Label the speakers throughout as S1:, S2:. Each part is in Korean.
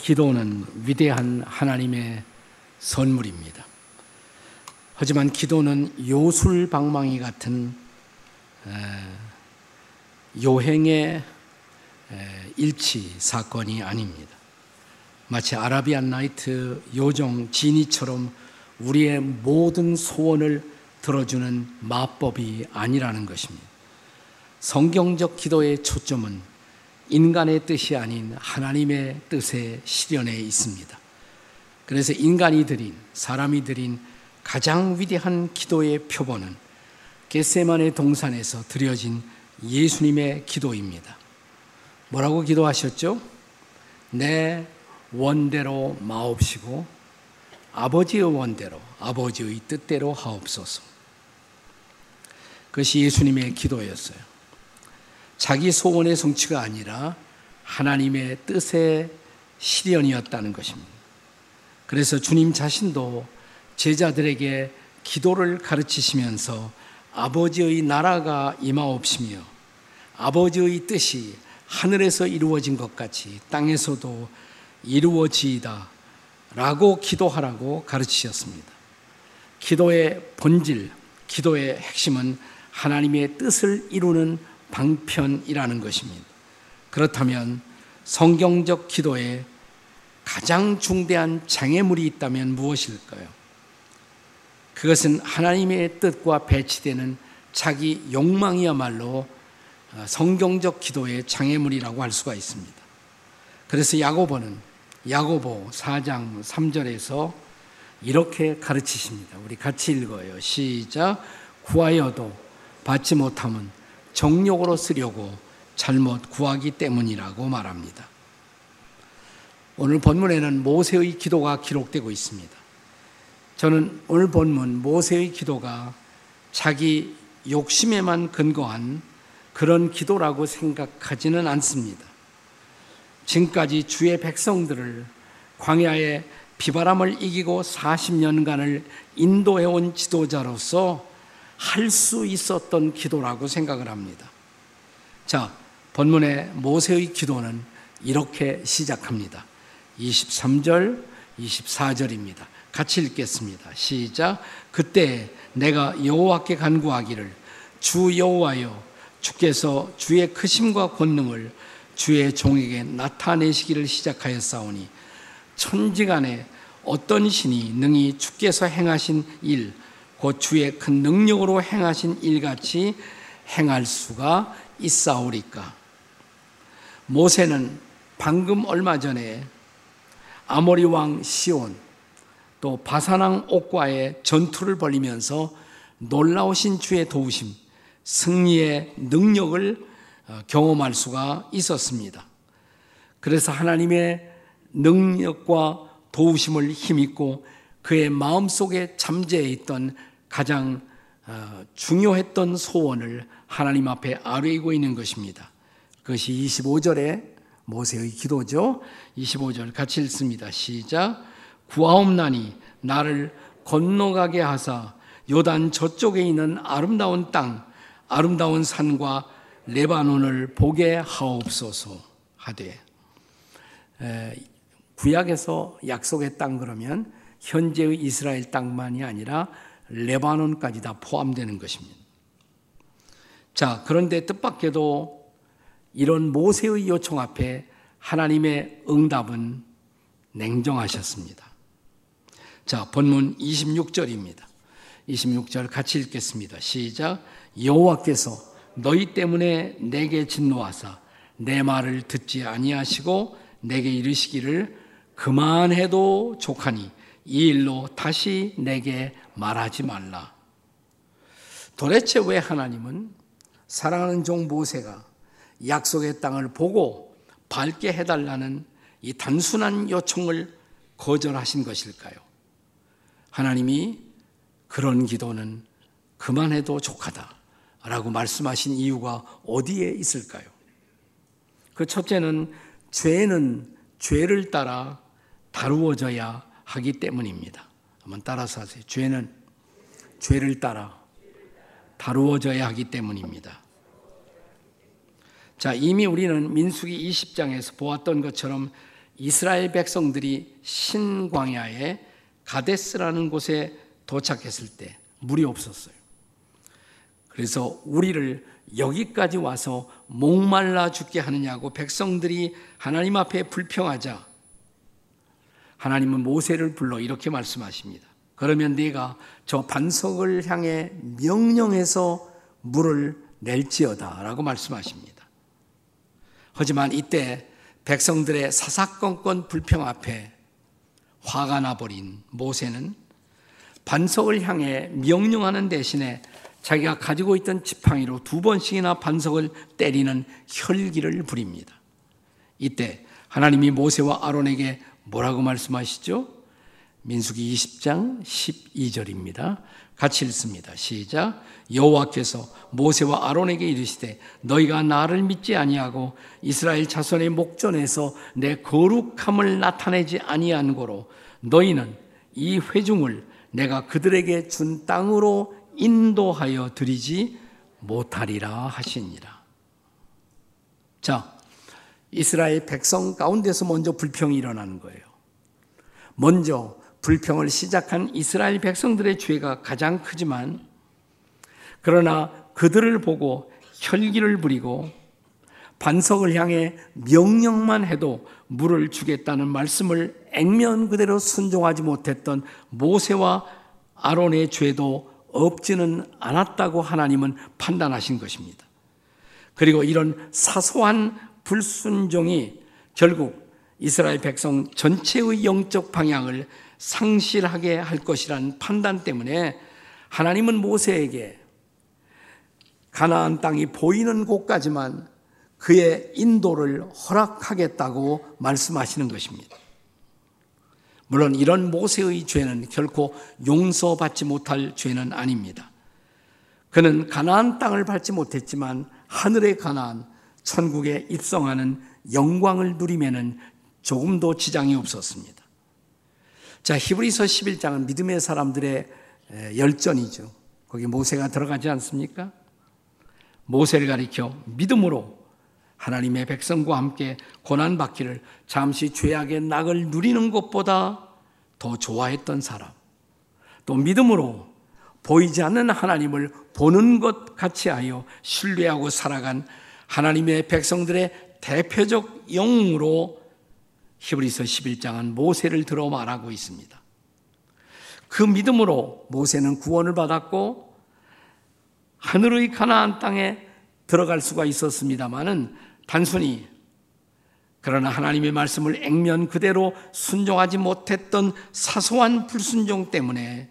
S1: 기도는 위대한 하나님의 선물입니다. 하지만 기도는 요술방망이 같은 요행의 일치 사건이 아닙니다. 마치 아라비안 나이트 요정 지니처럼 우리의 모든 소원을 들어주는 마법이 아니라는 것입니다. 성경적 기도의 초점은 인간의 뜻이 아닌 하나님의 뜻의 실현에 있습니다. 그래서 인간이 드린, 사람이 드린 가장 위대한 기도의 표본은 겟세만의 동산에서 드려진 예수님의 기도입니다. 뭐라고 기도하셨죠? 내 원대로 마옵시고 아버지의 원대로 아버지의 뜻대로 하옵소서. 그것이 예수님의 기도였어요. 자기 소원의 성취가 아니라 하나님의 뜻의 실현이었다는 것입니다. 그래서 주님 자신도 제자들에게 기도를 가르치시면서 아버지의 나라가 임하옵시며 아버지의 뜻이 하늘에서 이루어진 것 같이 땅에서도 이루어지이다 라고 기도하라고 가르치셨습니다. 기도의 본질, 기도의 핵심은 하나님의 뜻을 이루는 방편이라는 것입니다. 그렇다면 성경적 기도에 가장 중대한 장애물이 있다면 무엇일까요? 그것은 하나님의 뜻과 배치되는 자기 욕망이야말로 어, 성경적 기도의 장애물이라고 할 수가 있습니다. 그래서 야고보는 야고보 4장 3절에서 이렇게 가르치십니다. 우리 같이 읽어요. 시작. 구하여도 받지 못함은 정욕으로 쓰려고 잘못 구하기 때문이라고 말합니다. 오늘 본문에는 모세의 기도가 기록되고 있습니다. 저는 오늘 본문 모세의 기도가 자기 욕심에만 근거한 그런 기도라고 생각하지는 않습니다. 지금까지 주의 백성들을 광야의 비바람을 이기고 40년간을 인도해온 지도자로서 할 수 있었던 기도라고 생각을 합니다. 자, 본문의 모세의 기도는 이렇게 시작합니다. 23절, 24절입니다. 같이 읽겠습니다. 시작. 그때 내가 여호와께 간구하기를 주 여호와여 주께서 주의 크심과 권능을 주의 종에게 나타내시기를 시작하였사오니 천지간에 어떤 신이 능히 주께서 행하신 일, 곧 주의 큰 능력으로 행하신 일같이 행할 수가 있사오리까. 모세는 방금 얼마 전에 아모리 왕 시온 또 바사낭 옥과의 전투를 벌이면서 놀라우신 주의 도우심, 승리의 능력을 어, 경험할 수가 있었습니다. 그래서 하나님의 능력과 도우심을 힘입고 그의 마음속에 잠재해 있던 가장 어, 중요했던 소원을 하나님 앞에 아뢰고 있는 것입니다. 그것이 25절의 모세의 기도죠. 25절 같이 읽습니다. 시작. 구하옵나니 나를 건너가게 하사 요단 저쪽에 있는 아름다운 땅, 아름다운 산과 레바논을 보게 하옵소서 하되 구약에서 약속의 땅 그러면 현재의 이스라엘 땅만이 아니라 레바논까지 다 포함되는 것입니다. 자, 그런데 뜻밖에도 이런 모세의 요청 앞에 하나님의 응답은 냉정하셨습니다. 자, 본문 26절입니다. 26절 같이 읽겠습니다. 시작. 여호와께서 너희 때문에 내게 진노하사 내 말을 듣지 아니하시고 내게 이르시기를 그만해도 족하니 이 일로 다시 내게 말하지 말라. 도대체 왜 하나님은 사랑하는 종 모세가 약속의 땅을 보고 밟게 해달라는 이 단순한 요청을 거절하신 것일까요? 하나님이 그런 기도는 그만해도 족하다. 라고 말씀하신 이유가 어디에 있을까요? 그 첫째는 죄는 죄를 따라 다루어져야 하기 때문입니다. 한번 따라서 하세요. 죄는 죄를 따라 다루어져야 하기 때문입니다. 자, 이미 우리는 민수기 20장에서 보았던 것처럼 이스라엘 백성들이 신광야에 가데스라는 곳에 도착했을 때 물이 없었어요. 그래서 우리를 여기까지 와서 목말라 죽게 하느냐고 백성들이 하나님 앞에 불평하자 하나님은 모세를 불러 이렇게 말씀하십니다. 그러면 네가 저 반석을 향해 명령해서 물을 낼지어다라고 말씀하십니다. 하지만 이때 백성들의 사사건건 불평 앞에 화가 나버린 모세는 반석을 향해 명령하는 대신에 자기가 가지고 있던 지팡이로 두 번씩이나 반석을 때리는 혈기를 부립니다. 이때 하나님이 모세와 아론에게 뭐라고 말씀하시죠? 민수기 20장 12절입니다. 같이 읽습니다. 시작. 여호와께서 모세와 아론에게 이르시되 너희가 나를 믿지 아니하고 이스라엘 자손의 목전에서 내 거룩함을 나타내지 아니한 고로 너희는 이 회중을 내가 그들에게 준 땅으로 인도하여 드리지 못하리라 하시니라. 자, 이스라엘 백성 가운데서 먼저 불평이 일어나는 거예요. 먼저 불평을 시작한 이스라엘 백성들의 죄가 가장 크지만 그러나 그들을 보고 혈기를 부리고 반석을 향해 명령만 해도 물을 주겠다는 말씀을 액면 그대로 순종하지 못했던 모세와 아론의 죄도 없지는 않았다고 하나님은 판단하신 것입니다. 그리고 이런 사소한 불순종이 결국 이스라엘 백성 전체의 영적 방향을 상실하게 할 것이라는 판단 때문에 하나님은 모세에게 가나안 땅이 보이는 곳까지만 그의 인도를 허락하겠다고 말씀하시는 것입니다. 물론 이런 모세의 죄는 결코 용서받지 못할 죄는 아닙니다. 그는 가나안 땅을 밟지 못했지만 하늘의 가나안, 천국에 입성하는 영광을 누리면은 조금도 지장이 없었습니다. 자, 히브리서 11장은 믿음의 사람들의 열전이죠. 거기 모세가 들어가지 않습니까? 모세를 가리켜 믿음으로 하나님의 백성과 함께 고난 받기를 잠시 죄악의 낙을 누리는 것보다 더 좋아했던 사람. 또 믿음으로 보이지 않는 하나님을 보는 것 같이 하여 신뢰하고 살아간 하나님의 백성들의 대표적 영웅으로 히브리서 11장은 모세를 들어 말하고 있습니다. 그 믿음으로 모세는 구원을 받았고 하늘의 가나안 땅에 들어갈 수가 있었습니다마는 단순히 그러나 하나님의 말씀을 액면 그대로 순종하지 못했던 사소한 불순종 때문에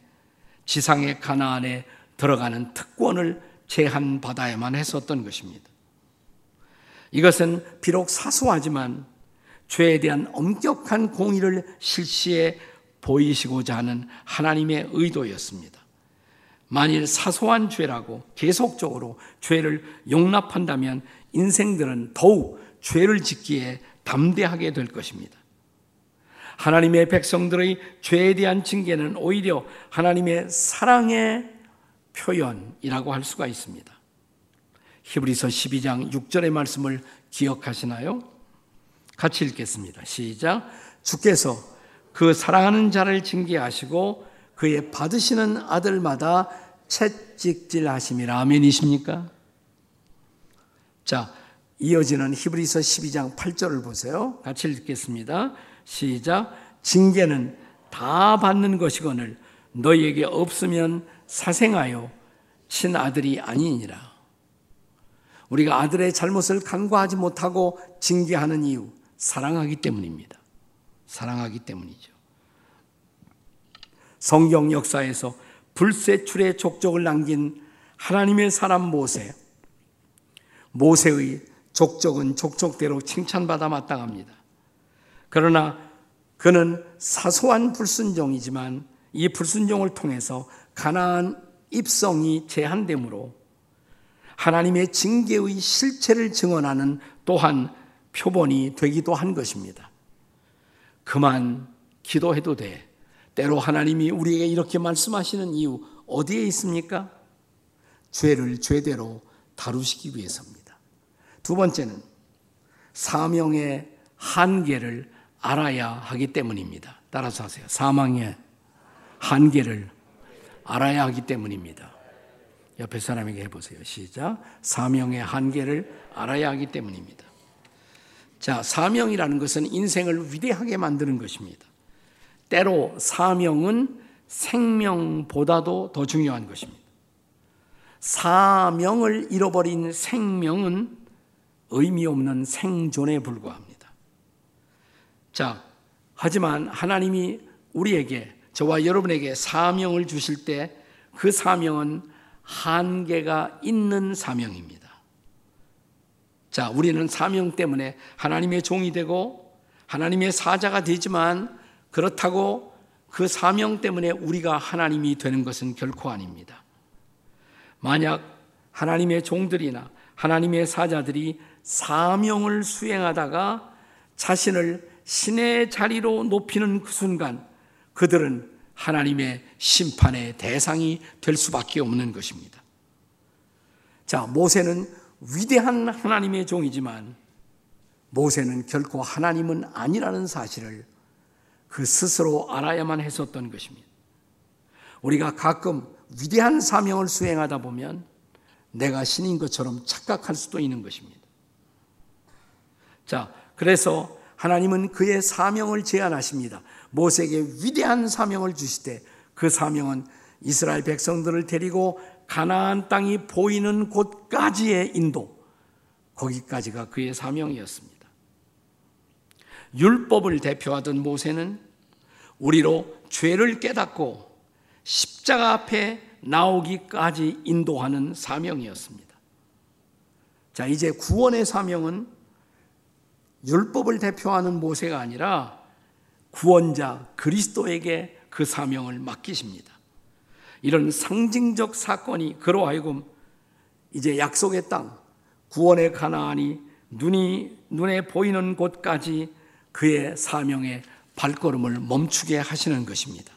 S1: 지상의 가나안에 들어가는 특권을 제한받아야만 했었던 것입니다. 이것은 비록 사소하지만 죄에 대한 엄격한 공의를 실시해 보이시고자 하는 하나님의 의도였습니다. 만일 사소한 죄라고 계속적으로 죄를 용납한다면 인생들은 더욱 죄를 짓기에 담대하게 될 것입니다. 하나님의 백성들의 죄에 대한 징계는 오히려 하나님의 사랑의 표현이라고 할 수가 있습니다. 히브리서 12장 6절의 말씀을 기억하시나요? 같이 읽겠습니다. 시작. 주께서 그 사랑하는 자를 징계하시고 그의 받으시는 아들마다 채찍질 하심이라 아멘이십니까? 자, 이어지는 히브리서 12장 8절을 보세요. 같이 읽겠습니다. 시작. 징계는 다 받는 것이거늘 너희에게 없으면 사생하여 친아들이 아니니라. 우리가 아들의 잘못을 간과하지 못하고 징계하는 이유, 사랑하기 때문입니다. 사랑하기 때문이죠. 성경 역사에서 불세출의 족적을 남긴 하나님의 사람 모세. 모세의 족적은 족적대로 칭찬받아 마땅합니다. 그러나 그는 사소한 불순종이지만 이 불순종을 통해서 가나안 입성이 제한되므로 하나님의 징계의 실체를 증언하는 또한 표본이 되기도 한 것입니다. 그만 기도해도 돼. 때로 하나님이 우리에게 이렇게 말씀하시는 이유 어디에 있습니까? 죄를 죄대로 다루시기 위해서입니다. 두 번째는 사명의 한계를 알아야 하기 때문입니다. 따라서 하세요. 사망의 한계를 알아야 하기 때문입니다. 옆에 사람에게 해보세요. 시작. 사명의 한계를 알아야 하기 때문입니다. 자, 사명이라는 것은 인생을 위대하게 만드는 것입니다. 때로 사명은 생명보다도 더 중요한 것입니다. 사명을 잃어버린 생명은 의미 없는 생존에 불과합니다. 자, 하지만 하나님이 우리에게, 저와 여러분에게 사명을 주실 때 그 사명은 한계가 있는 사명입니다. 자, 우리는 사명 때문에 하나님의 종이 되고 하나님의 사자가 되지만 그렇다고 그 사명 때문에 우리가 하나님이 되는 것은 결코 아닙니다. 만약 하나님의 종들이나 하나님의 사자들이 사명을 수행하다가 자신을 신의 자리로 높이는 그 순간 그들은 하나님의 심판의 대상이 될 수밖에 없는 것입니다. 자, 모세는 위대한 하나님의 종이지만 모세는 결코 하나님은 아니라는 사실을 그 스스로 알아야만 했었던 것입니다. 우리가 가끔 위대한 사명을 수행하다 보면 내가 신인 것처럼 착각할 수도 있는 것입니다. 자, 그래서 하나님은 그의 사명을 제안하십니다. 모세에게 위대한 사명을 때그 사명은 이스라엘 백성들을 데리고 가나안 땅이 보이는 곳까지의 인도, 거기까지가 그의 사명이었습니다. 율법을 대표하던 모세는 우리로 죄를 깨닫고 십자가 앞에 나오기까지 인도하는 사명이었습니다. 자, 이제 구원의 사명은 율법을 대표하는 모세가 아니라 구원자 그리스도에게 그 사명을 맡기십니다. 이런 상징적 사건이 그로 하여금 이제 약속의 땅, 구원의 가나안이 눈이 눈에 보이는 곳까지 그의 사명의 발걸음을 멈추게 하시는 것입니다.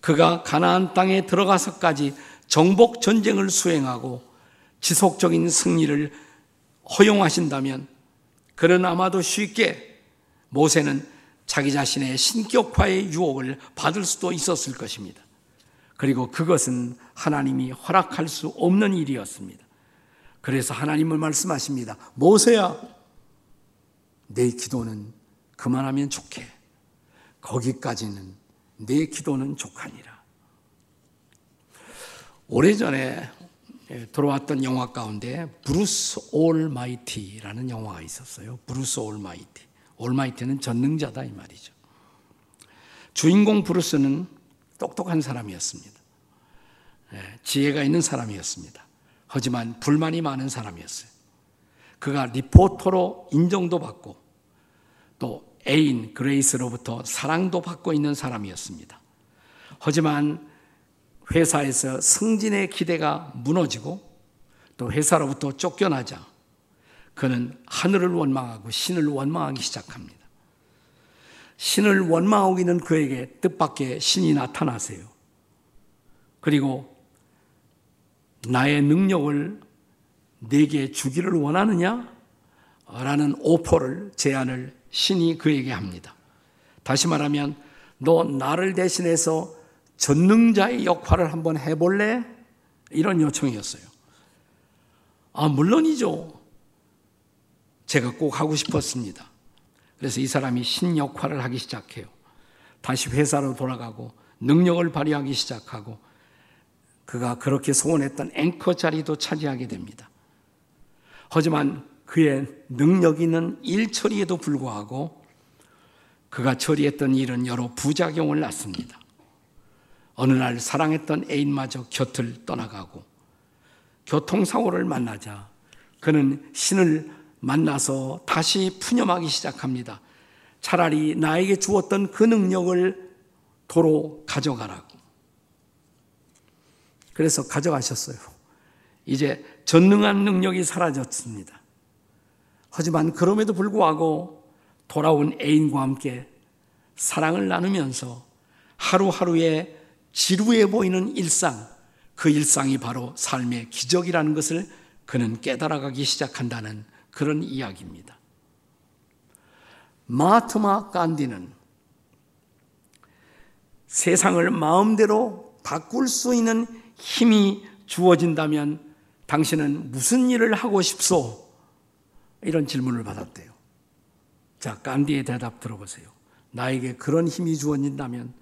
S1: 그가 가나안 땅에 들어가서까지 정복 전쟁을 수행하고 지속적인 승리를 허용하신다면 그는 아마도 쉽게 모세는 자기 자신의 신격화의 유혹을 받을 수도 있었을 것입니다. 그리고 그것은 하나님이 허락할 수 없는 일이었습니다. 그래서 하나님을 말씀하십니다. 모세야, 내 기도는 그만하면 좋게. 거기까지는 내 기도는 족하니라. 오래전에 들어왔던 영화 가운데 Bruce Almighty라는 영화가 있었어요. Bruce Almighty. Almighty는 전능자다 이 말이죠. 주인공 브루스는 똑똑한 사람이었습니다. 예, 지혜가 있는 사람이었습니다. 하지만 불만이 많은 사람이었어요. 그가 리포터로 인정도 받고 또 애인 그레이스로부터 사랑도 받고 있는 사람이었습니다. 하지만 회사에서 승진의 기대가 무너지고 또 회사로부터 쫓겨나자 그는 하늘을 원망하고 신을 원망하기 시작합니다. 신을 원망하기는 그에게 뜻밖의 신이 나타나세요. 그리고 나의 능력을 내게 주기를 원하느냐? 라는 오퍼를, 제안을 신이 그에게 합니다. 다시 말하면, 너 나를 대신해서 전능자의 역할을 한번 해볼래? 이런 요청이었어요. 아, 물론이죠. 제가 꼭 하고 싶었습니다. 그래서 이 사람이 신 역할을 하기 시작해요. 다시 회사로 돌아가고 능력을 발휘하기 시작하고 그가 그렇게 소원했던 앵커 자리도 차지하게 됩니다. 하지만 그의 능력 있는 일 처리에도 불구하고 그가 처리했던 일은 여러 부작용을 낳습니다. 어느 날 사랑했던 애인마저 곁을 떠나가고 교통사고를 만나자 그는 신을 만나서 다시 푸념하기 시작합니다. 차라리 나에게 주었던 그 능력을 도로 가져가라고. 그래서 가져가셨어요. 이제 전능한 능력이 사라졌습니다. 하지만 그럼에도 불구하고 돌아온 애인과 함께 사랑을 나누면서 하루하루의 지루해 보이는 일상, 그 일상이 바로 삶의 기적이라는 것을 그는 깨달아가기 시작한다는 그런 이야기입니다. 마트마 간디는 세상을 마음대로 바꿀 수 있는 힘이 주어진다면 당신은 무슨 일을 하고 싶소? 이런 질문을 받았대요. 자, 간디의 대답 들어보세요. 나에게 그런 힘이 주어진다면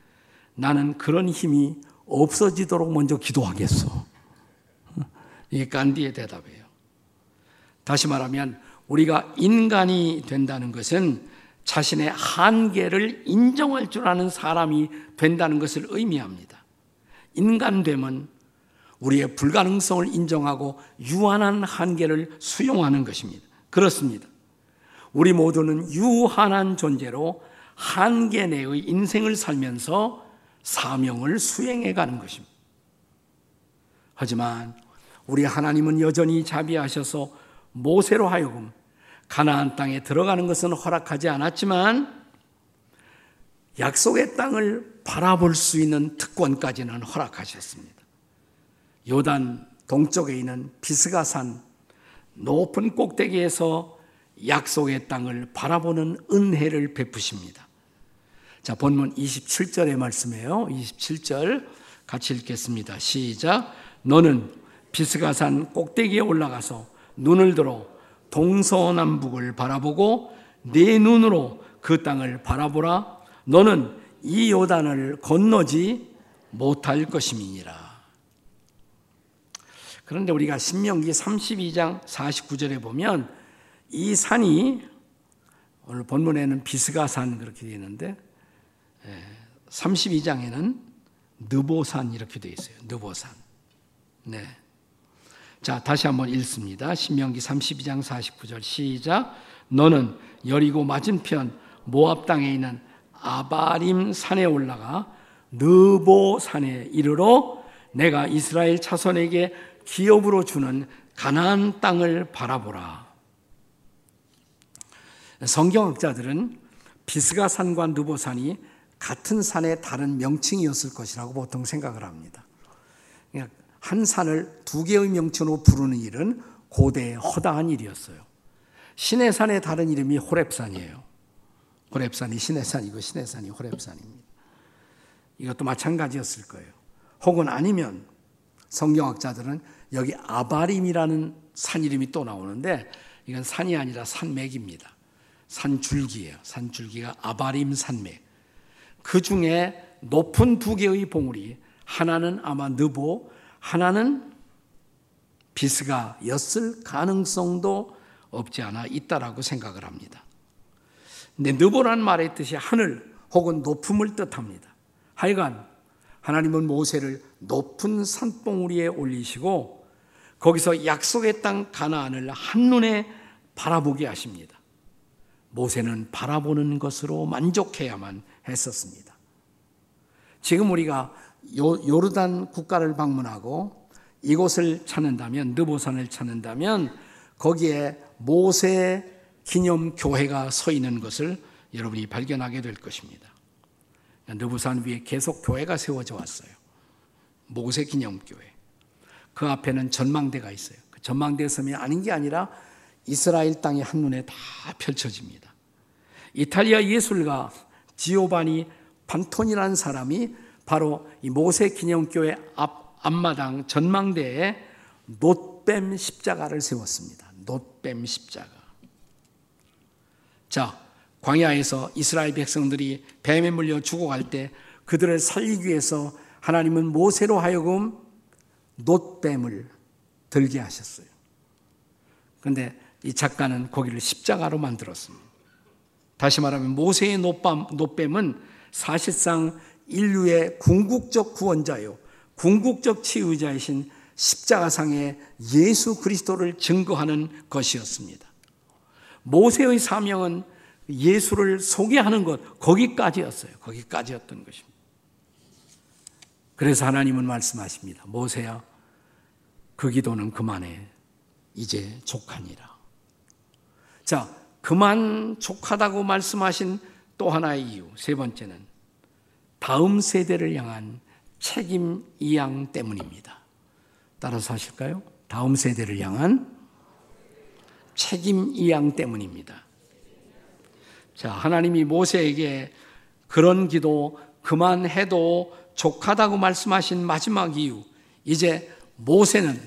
S1: 나는 그런 힘이 없어지도록 먼저 기도하겠소. 이게 간디의 대답이에요. 다시 말하면 우리가 인간이 된다는 것은 자신의 한계를 인정할 줄 아는 사람이 된다는 것을 의미합니다. 인간됨은 우리의 불가능성을 인정하고 유한한 한계를 수용하는 것입니다. 그렇습니다. 우리 모두는 유한한 존재로 한계 내의 인생을 살면서 사명을 수행해 가는 것입니다. 하지만 우리 하나님은 여전히 자비하셔서 모세로 하여금 가나안 땅에 들어가는 것은 허락하지 않았지만 약속의 땅을 바라볼 수 있는 특권까지는 허락하셨습니다. 요단 동쪽에 있는 비스가산 높은 꼭대기에서 약속의 땅을 바라보는 은혜를 베푸십니다. 자, 본문 27절의 말씀이에요. 27절 같이 읽겠습니다. 시작. 너는 비스가산 꼭대기에 올라가서 눈을 들어 동서남북을 바라보고 네 눈으로 그 땅을 바라보라. 너는 이 요단을 건너지 못할 것임이니라. 그런데 우리가 신명기 32장 49절에 보면 이 산이 오늘 본문에는 비스가산 그렇게 되어 있는데 32장에는 느보산 이렇게 되어 있어요. 느보산. 네. 자, 다시 한번 읽습니다. 신명기 32장 49절 시작. 너는 여리고 맞은편 모압 땅에 있는 아바림 산에 올라가 느보 산에 이르러 내가 이스라엘 자손에게 기업으로 주는 가나안 땅을 바라보라. 성경학자들은 비스가 산과 느보 산이 같은 산의 다른 명칭이었을 것이라고 보통 생각을 합니다. 그러니까 한 산을 두 개의 명칭으로 부르는 일은 고대의 허다한 일이었어요. 신해산의 다른 이름이 호랩산이에요. 호랩산이 신해산이고 신해산이 호랩산입니다. 이것도 마찬가지였을 거예요. 혹은 아니면 성경학자들은 여기 아바림이라는 산 이름이 또 나오는데 이건 산이 아니라 산맥입니다. 산줄기예요. 산줄기가 아바림 산맥. 그 중에 높은 두 개의 봉우리 하나는 아마 느보 하나는 비스가 였을 가능성도 없지 않아 있다라고 생각을 합니다. 근데 느보란 말의 뜻이 하늘 혹은 높음을 뜻합니다. 하여간 하나님은 모세를 높은 산봉우리에 올리시고 거기서 약속의 땅 가나안을 한눈에 바라보게 하십니다. 모세는 바라보는 것으로 만족해야만 했었습니다. 지금 우리가 요르단 국가를 방문하고 이곳을 찾는다면 느보산을 찾는다면 거기에 모세 기념 교회가 서 있는 것을 여러분이 발견하게 될 것입니다. 느부산 위에 계속 교회가 세워져 왔어요. 모세 기념 교회. 그 앞에는 전망대가 있어요. 그 전망대 섬이 아닌 게 아니라 이스라엘 땅이 한눈에 다 펼쳐집니다. 이탈리아 예술가 지오바니 판톤이라는 사람이 바로 이 모세 기념교회 앞 앞마당 전망대에 놋뱀 십자가를 세웠습니다. 놋뱀 십자가. 자, 광야에서 이스라엘 백성들이 뱀에 물려 죽어갈 때 그들을 살리기 위해서 하나님은 모세로 하여금 놋뱀을 들게 하셨어요. 그런데 이 작가는 거기를 십자가로 만들었습니다. 다시 말하면 모세의 놋뱀, 놋뱀은 사실상 인류의 궁극적 구원자요, 궁극적 치유자이신 십자가상의 예수 그리스도를 증거하는 것이었습니다. 모세의 사명은 예수를 소개하는 것, 거기까지였어요. 거기까지였던 것입니다. 그래서 하나님은 말씀하십니다. 모세야, 그 기도는 그만해. 이제 족하니라. 자, 그만 족하다고 말씀하신 또 하나의 이유, 세 번째는 다음 세대를 향한 책임 이양 때문입니다. 따라서 하실까요? 다음 세대를 향한 책임 이양 때문입니다. 자, 하나님이 모세에게 그런 기도 그만해도 족하다고 말씀하신 마지막 이유. 이제 모세는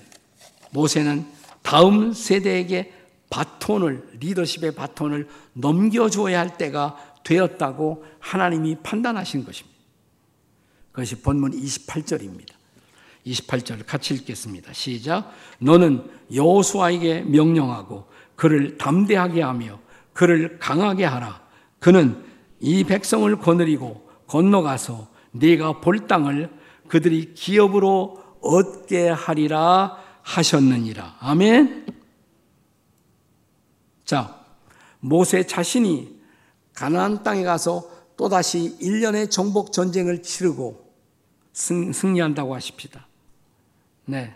S1: 모세는 다음 세대에게 바톤을 리더십의 바톤을 넘겨줘야 할 때가 되었다고 하나님이 판단하신 것입니다. 그것이 본문 28절입니다. 28절 같이 읽겠습니다. 시작. 너는 여호수아에게 명령하고 그를 담대하게 하며 그를 강하게 하라. 그는 이 백성을 거느리고 건너가서 네가 볼 땅을 그들이 기업으로 얻게 하리라 하셨느니라. 아멘. 자, 모세 자신이 가나안 땅에 가서 또다시 1년의 정복 전쟁을 치르고 승, 승리한다고 하십시다. 네.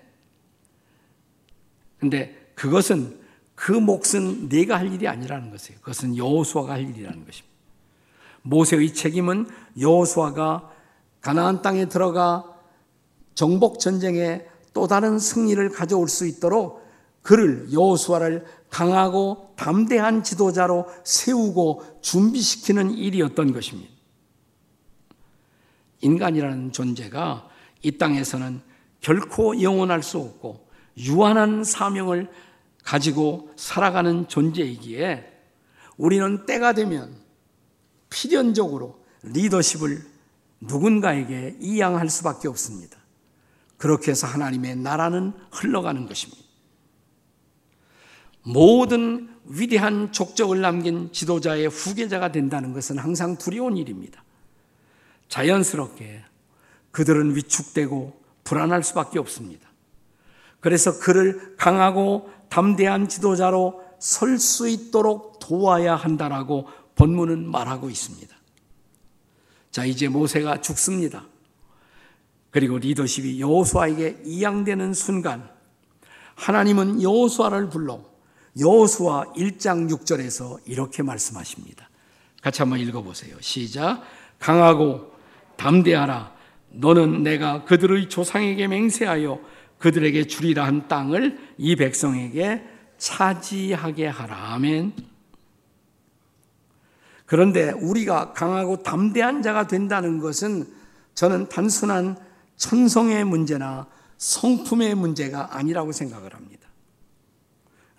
S1: 근데 그것은 그 몫은 내가 할 일이 아니라는 것이에요. 그것은 여호수아가 할 일이라는 것입니다. 모세의 책임은 여호수아가 가나안 땅에 들어가 정복 전쟁에 또 다른 승리를 가져올 수 있도록 그를 여호수아를 강하고 담대한 지도자로 세우고 준비시키는 일이었던 것입니다. 인간이라는 존재가 이 땅에서는 결코 영원할 수 없고 유한한 사명을 가지고 살아가는 존재이기에 우리는 때가 되면 필연적으로 리더십을 누군가에게 이양할 수밖에 없습니다. 그렇게 해서 하나님의 나라는 흘러가는 것입니다. 모든 위대한 족적을 남긴 지도자의 후계자가 된다는 것은 항상 두려운 일입니다. 자연스럽게 그들은 위축되고 불안할 수밖에 없습니다. 그래서 그를 강하고 담대한 지도자로 설 수 있도록 도와야 한다라고 본문은 말하고 있습니다. 자, 이제 모세가 죽습니다. 그리고 리더십이 여호수아에게 이양되는 순간 하나님은 여호수아를 불러 여호수아 1장 6절에서 이렇게 말씀하십니다. 같이 한번 읽어 보세요. 시작. 강하고 담대하라. 너는 내가 그들의 조상에게 맹세하여 그들에게 주리라 한 땅을 이 백성에게 차지하게 하라. 아멘. 그런데 우리가 강하고 담대한 자가 된다는 것은 저는 단순한 천성의 문제나 성품의 문제가 아니라고 생각을 합니다.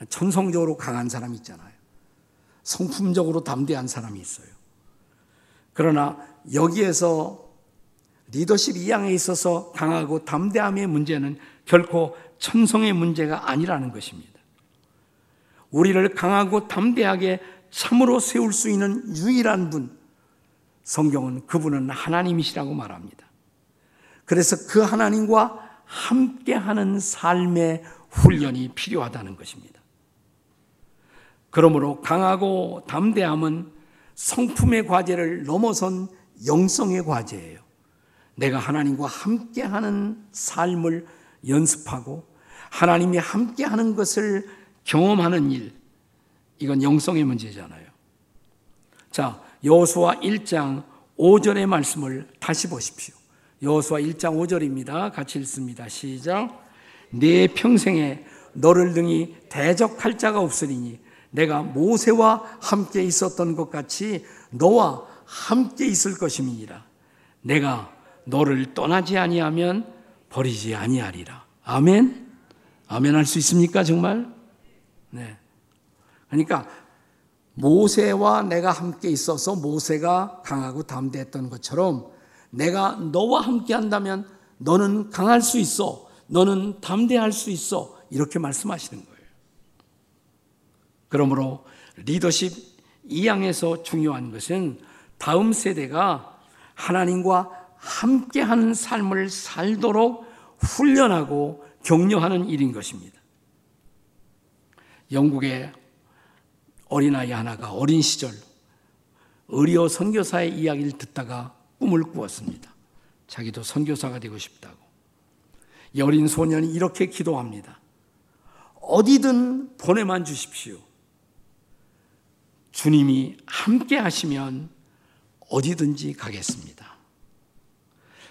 S1: 천성적으로 강한 사람이 있잖아요. 성품적으로 담대한 사람이 있어요. 그러나 여기에서 리더십 이양에 있어서 강하고 담대함의 문제는 결코 천성의 문제가 아니라는 것입니다. 우리를 강하고 담대하게 참으로 세울 수 있는 유일한 분, 성경은 그분은 하나님이시라고 말합니다. 그래서 그 하나님과 함께하는 삶의 훈련이 필요하다는 것입니다. 그러므로 강하고 담대함은 성품의 과제를 넘어선 영성의 과제예요. 내가 하나님과 함께하는 삶을 연습하고 하나님이 함께하는 것을 경험하는 일, 이건 영성의 문제잖아요. 자, 여호수아 1장 5절의 말씀을 다시 보십시오. 여호수아 1장 5절입니다. 같이 읽습니다. 시작. 내 평생에 너를 등이 대적할 자가 없으리니 내가 모세와 함께 있었던 것 같이 너와 함께 있을 것임이니라. 내가 너를 떠나지 아니하면 버리지 아니하리라. 아멘. 아멘 할 수 있습니까, 정말? 네. 그러니까 모세와 내가 함께 있어서 모세가 강하고 담대했던 것처럼 내가 너와 함께 한다면 너는 강할 수 있어. 너는 담대할 수 있어. 이렇게 말씀하시는 거예요. 그러므로 리더십 이양에서 중요한 것은 다음 세대가 하나님과 함께하는 삶을 살도록 훈련하고 격려하는 일인 것입니다. 영국의 어린아이 하나가 어린 시절 의리어 선교사의 이야기를 듣다가 꿈을 꾸었습니다. 자기도 선교사가 되고 싶다고. 이 어린 소년이 이렇게 기도합니다. 어디든 보내만 주십시오. 주님이 함께 하시면 어디든지 가겠습니다.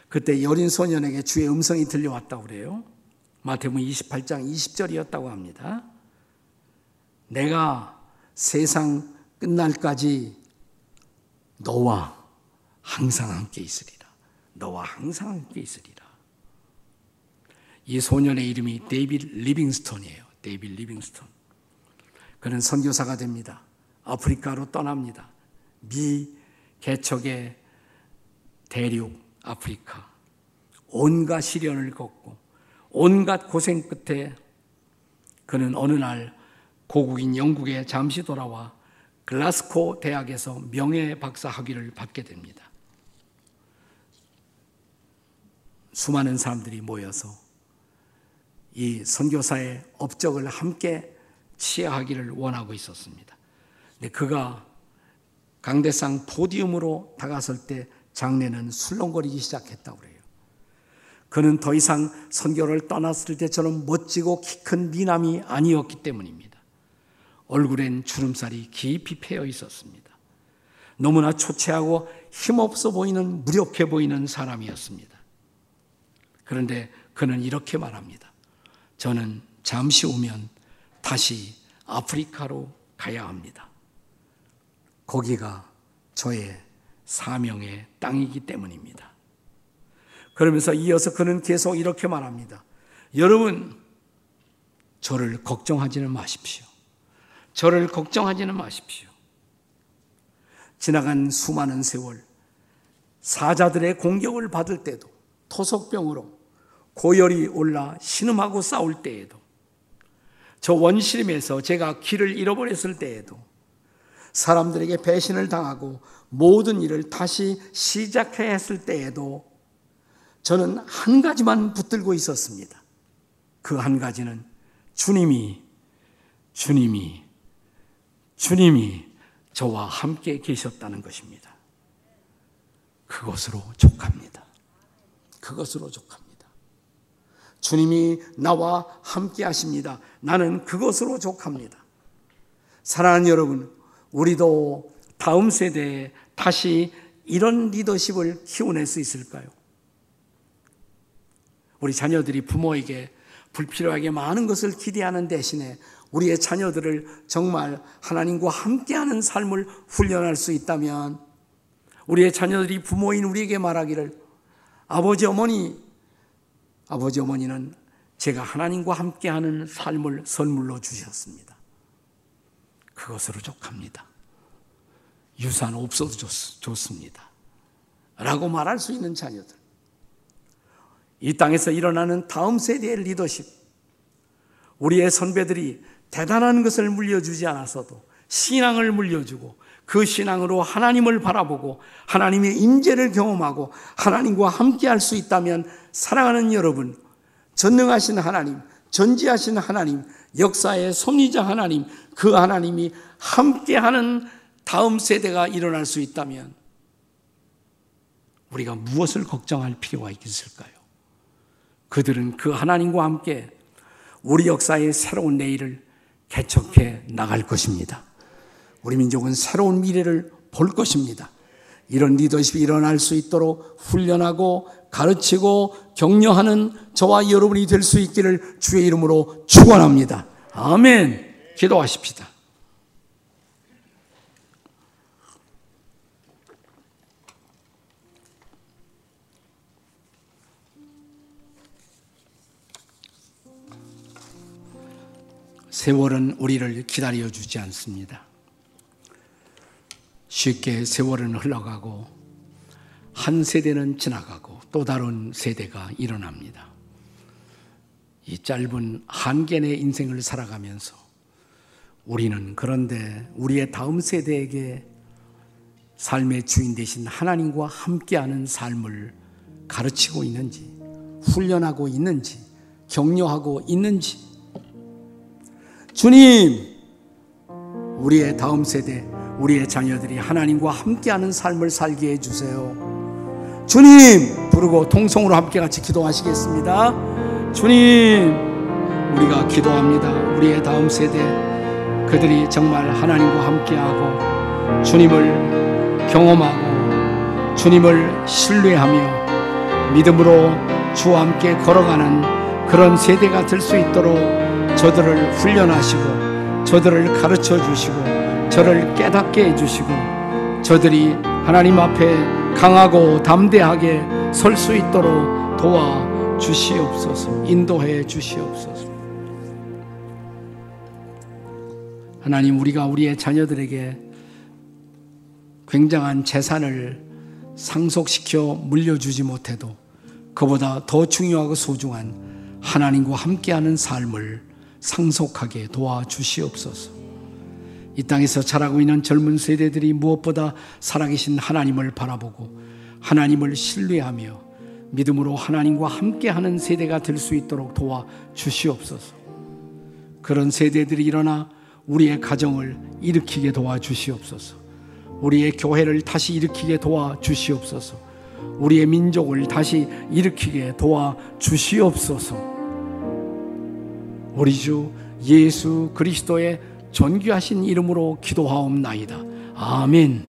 S1: 그때 여린 소년에게 주의 음성이 들려왔다고 그래요. 마태복음 28장 20절이었다고 합니다. 내가 세상 끝날까지 너와 항상 함께 있으리라. 너와 항상 함께 있으리라. 이 소년의 이름이 데이빗 리빙스톤이에요. 데이빗 리빙스톤. 그는 선교사가 됩니다. 아프리카로 떠납니다. 미 개척의 대륙 아프리카. 온갖 시련을 겪고 온갖 고생 끝에 그는 어느 날 고국인 영국에 잠시 돌아와 글라스코 대학에서 명예 박사 학위를 받게 됩니다. 수많은 사람들이 모여서 이 선교사의 업적을 함께 치하하기를 원하고 있었습니다. 근데 그가 강대상 포디움으로 다가설 때 장례는 술렁거리기 시작했다고 그래요. 그는 더 이상 선교를 떠났을 때처럼 멋지고 키 큰 미남이 아니었기 때문입니다. 얼굴엔 주름살이 깊이 패여 있었습니다. 너무나 초췌하고 힘없어 보이는 무력해 보이는 사람이었습니다. 그런데 그는 이렇게 말합니다. 저는 잠시 오면 다시 아프리카로 가야 합니다. 거기가 저의 사명의 땅이기 때문입니다. 그러면서 이어서 그는 계속 이렇게 말합니다. 여러분, 저를 걱정하지는 마십시오. 저를 걱정하지는 마십시오. 지나간 수많은 세월, 사자들의 공격을 받을 때도, 토속병으로 고열이 올라 신음하고 싸울 때에도, 저 원시림에서 제가 길을 잃어버렸을 때에도, 사람들에게 배신을 당하고 모든 일을 다시 시작해야 했을 때에도 저는 한 가지만 붙들고 있었습니다. 그 한 가지는 주님이, 주님이, 주님이 저와 함께 계셨다는 것입니다. 그것으로 족합니다. 그것으로 족합니다. 주님이 나와 함께 하십니다. 나는 그것으로 족합니다. 사랑하는 여러분, 우리도 다음 세대에 다시 이런 리더십을 키워낼 수 있을까요? 우리 자녀들이 부모에게 불필요하게 많은 것을 기대하는 대신에 우리의 자녀들을 정말 하나님과 함께하는 삶을 훈련할 수 있다면 우리의 자녀들이 부모인 우리에게 말하기를 아버지 어머니 아버지 어머니는 제가 하나님과 함께하는 삶을 선물로 주셨습니다. 그것으로 족합니다. 유산 없어도 좋, 좋습니다. 라고 말할 수 있는 자녀들. 이 땅에서 일어나는 다음 세대의 리더십. 우리의 선배들이 대단한 것을 물려주지 않았어도 신앙을 물려주고 그 신앙으로 하나님을 바라보고 하나님의 임재를 경험하고 하나님과 함께 할 수 있다면 사랑하는 여러분, 전능하신 하나님, 전지하신 하나님, 역사의 섭리자 하나님, 그 하나님이 함께하는 다음 세대가 일어날 수 있다면 우리가 무엇을 걱정할 필요가 있을까요? 그들은 그 하나님과 함께 우리 역사의 새로운 내일을 개척해 나갈 것입니다. 우리 민족은 새로운 미래를 볼 것입니다. 이런 리더십이 일어날 수 있도록 훈련하고 가르치고 격려하는 저와 여러분이 될 수 있기를 주의 이름으로 축원합니다. 아멘. 기도하십시다. 세월은 우리를 기다려 주지 않습니다. 쉽게 세월은 흘러가고 한 세대는 지나가고 또 다른 세대가 일어납니다. 이 짧은 한계의 인생을 살아가면서 우리는 그런데 우리의 다음 세대에게 삶의 주인 되신 하나님과 함께하는 삶을 가르치고 있는지, 훈련하고 있는지, 격려하고 있는지, 주님, 우리의 다음 세대, 우리의 자녀들이 하나님과 함께하는 삶을 살게 해주세요. 주님, 부르고 통성으로 함께 같이 기도하시겠습니다. 주님, 우리가 기도합니다. 우리의 다음 세대, 그들이 정말 하나님과 함께하고 주님을 경험하고 주님을 신뢰하며 믿음으로 주와 함께 걸어가는 그런 세대가 될 수 있도록 저들을 훈련하시고 저들을 가르쳐 주시고 저를 깨닫게 해 주시고 저들이 하나님 앞에 강하고 담대하게 설 수 있도록 도와 주시옵소서. 인도해 주시옵소서. 하나님 우리가 우리의 자녀들에게 굉장한 재산을 상속시켜 물려주지 못해도 그보다 더 중요하고 소중한 하나님과 함께하는 삶을 상속하게 도와주시옵소서. 이 땅에서 자라고 있는 젊은 세대들이 무엇보다 살아계신 하나님을 바라보고 하나님을 신뢰하며 믿음으로 하나님과 함께하는 세대가 될 수 있도록 도와 주시옵소서. 그런 세대들이 일어나 우리의 가정을 일으키게 도와 주시옵소서. 우리의 교회를 다시 일으키게 도와 주시옵소서. 우리의 민족을 다시 일으키게 도와 주시옵소서. 우리 주 예수 그리스도의 존귀하신 이름으로 기도하옵나이다. 아멘.